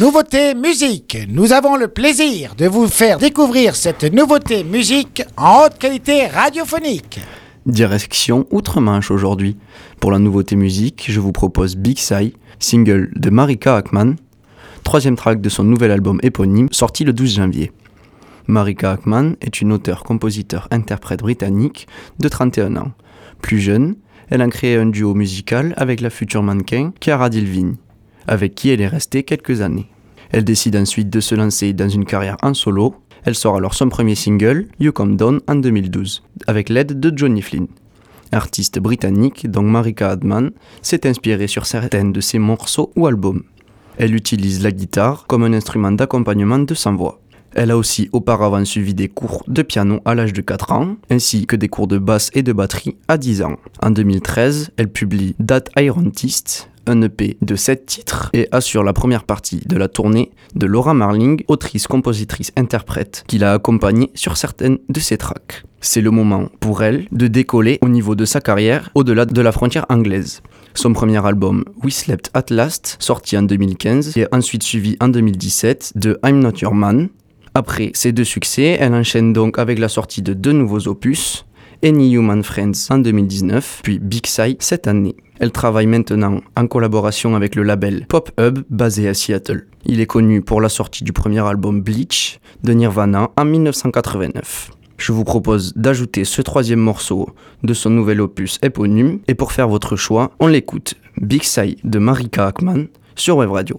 Nouveauté musique. Nous avons le plaisir de vous faire découvrir cette nouveauté musique en haute qualité radiophonique. Direction Outre-Manche aujourd'hui. Pour la nouveauté musique, je vous propose Big Sai, single de Marika Ackman, troisième track de son nouvel album éponyme sorti le 12 janvier. Marika Ackman est une auteure-compositeur-interprète britannique de 31 ans. Plus jeune, elle a créé un duo musical avec la future mannequin Chiara Dilvini, avec qui elle est restée quelques années. Elle décide ensuite de se lancer dans une carrière en solo. Elle sort alors son premier single, You Come Down, en 2012, avec l'aide de Johnny Flynn. Artiste britannique dont Marika Adman s'est inspirée sur certains de ses morceaux ou albums. Elle utilise la guitare comme un instrument d'accompagnement de sa voix. Elle a aussi auparavant suivi des cours de piano à l'âge de 4 ans, ainsi que des cours de basse et de batterie à 10 ans. En 2013, elle publie That Irontist, un EP de 7 titres et assure la première partie de la tournée de Laura Marling, autrice, compositrice, interprète, qui l'a accompagnée sur certaines de ses tracks. C'est le moment pour elle de décoller au niveau de sa carrière au-delà de la frontière anglaise. Son premier album, We Slept at Last, sorti en 2015, et ensuite suivi en 2017 de I'm Not Your Man, après ces deux succès, elle enchaîne donc avec la sortie de deux nouveaux opus, Any Human Friends en 2019, puis Big Sight cette année. Elle travaille maintenant en collaboration avec le label Pop Hub basé à Seattle. Il est connu pour la sortie du premier album Bleach de Nirvana en 1989. Je vous propose d'ajouter ce troisième morceau de son nouvel opus éponyme et pour faire votre choix, on l'écoute Big Sight de Marika Ackman sur Web Radio.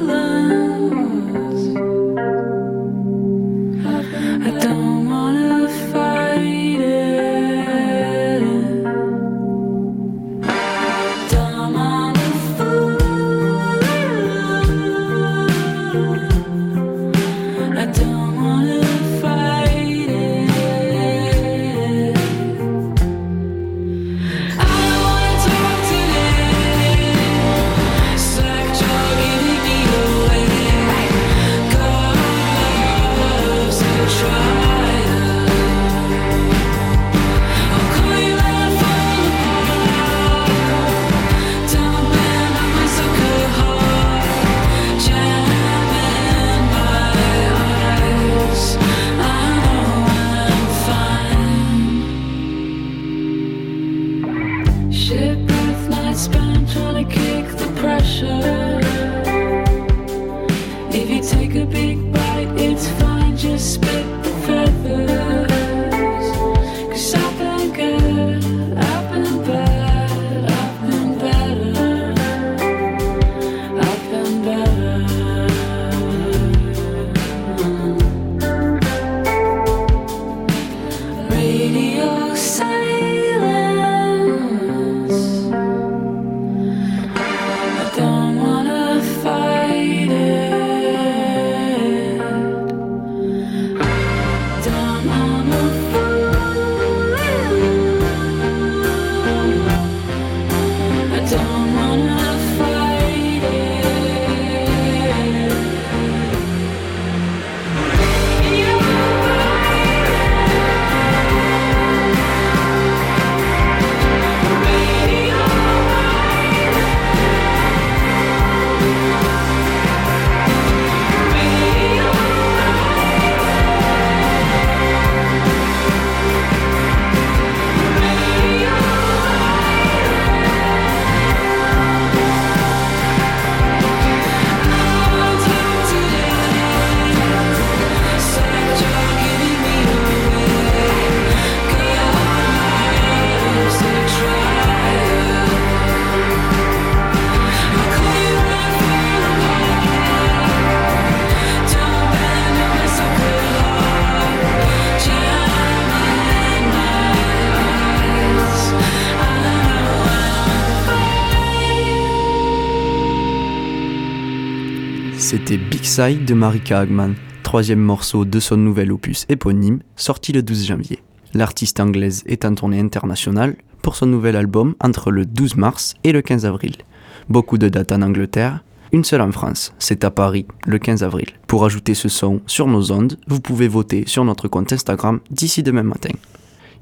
love. You. C'était Big Side de Marika Hagman, troisième morceau de son nouvel opus éponyme, sorti le 12 janvier. L'artiste anglaise est en tournée internationale pour son nouvel album entre le 12 mars et le 15 avril. Beaucoup de dates en Angleterre, une seule en France, c'est à Paris, le 15 avril. Pour ajouter ce son sur nos ondes, vous pouvez voter sur notre compte Instagram d'ici demain matin.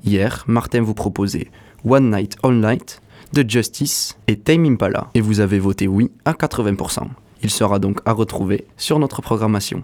Hier, Martin vous proposait One Night All Night de Justice et Tame Impala, et vous avez voté oui à 80%. Il sera donc à retrouver sur notre programmation.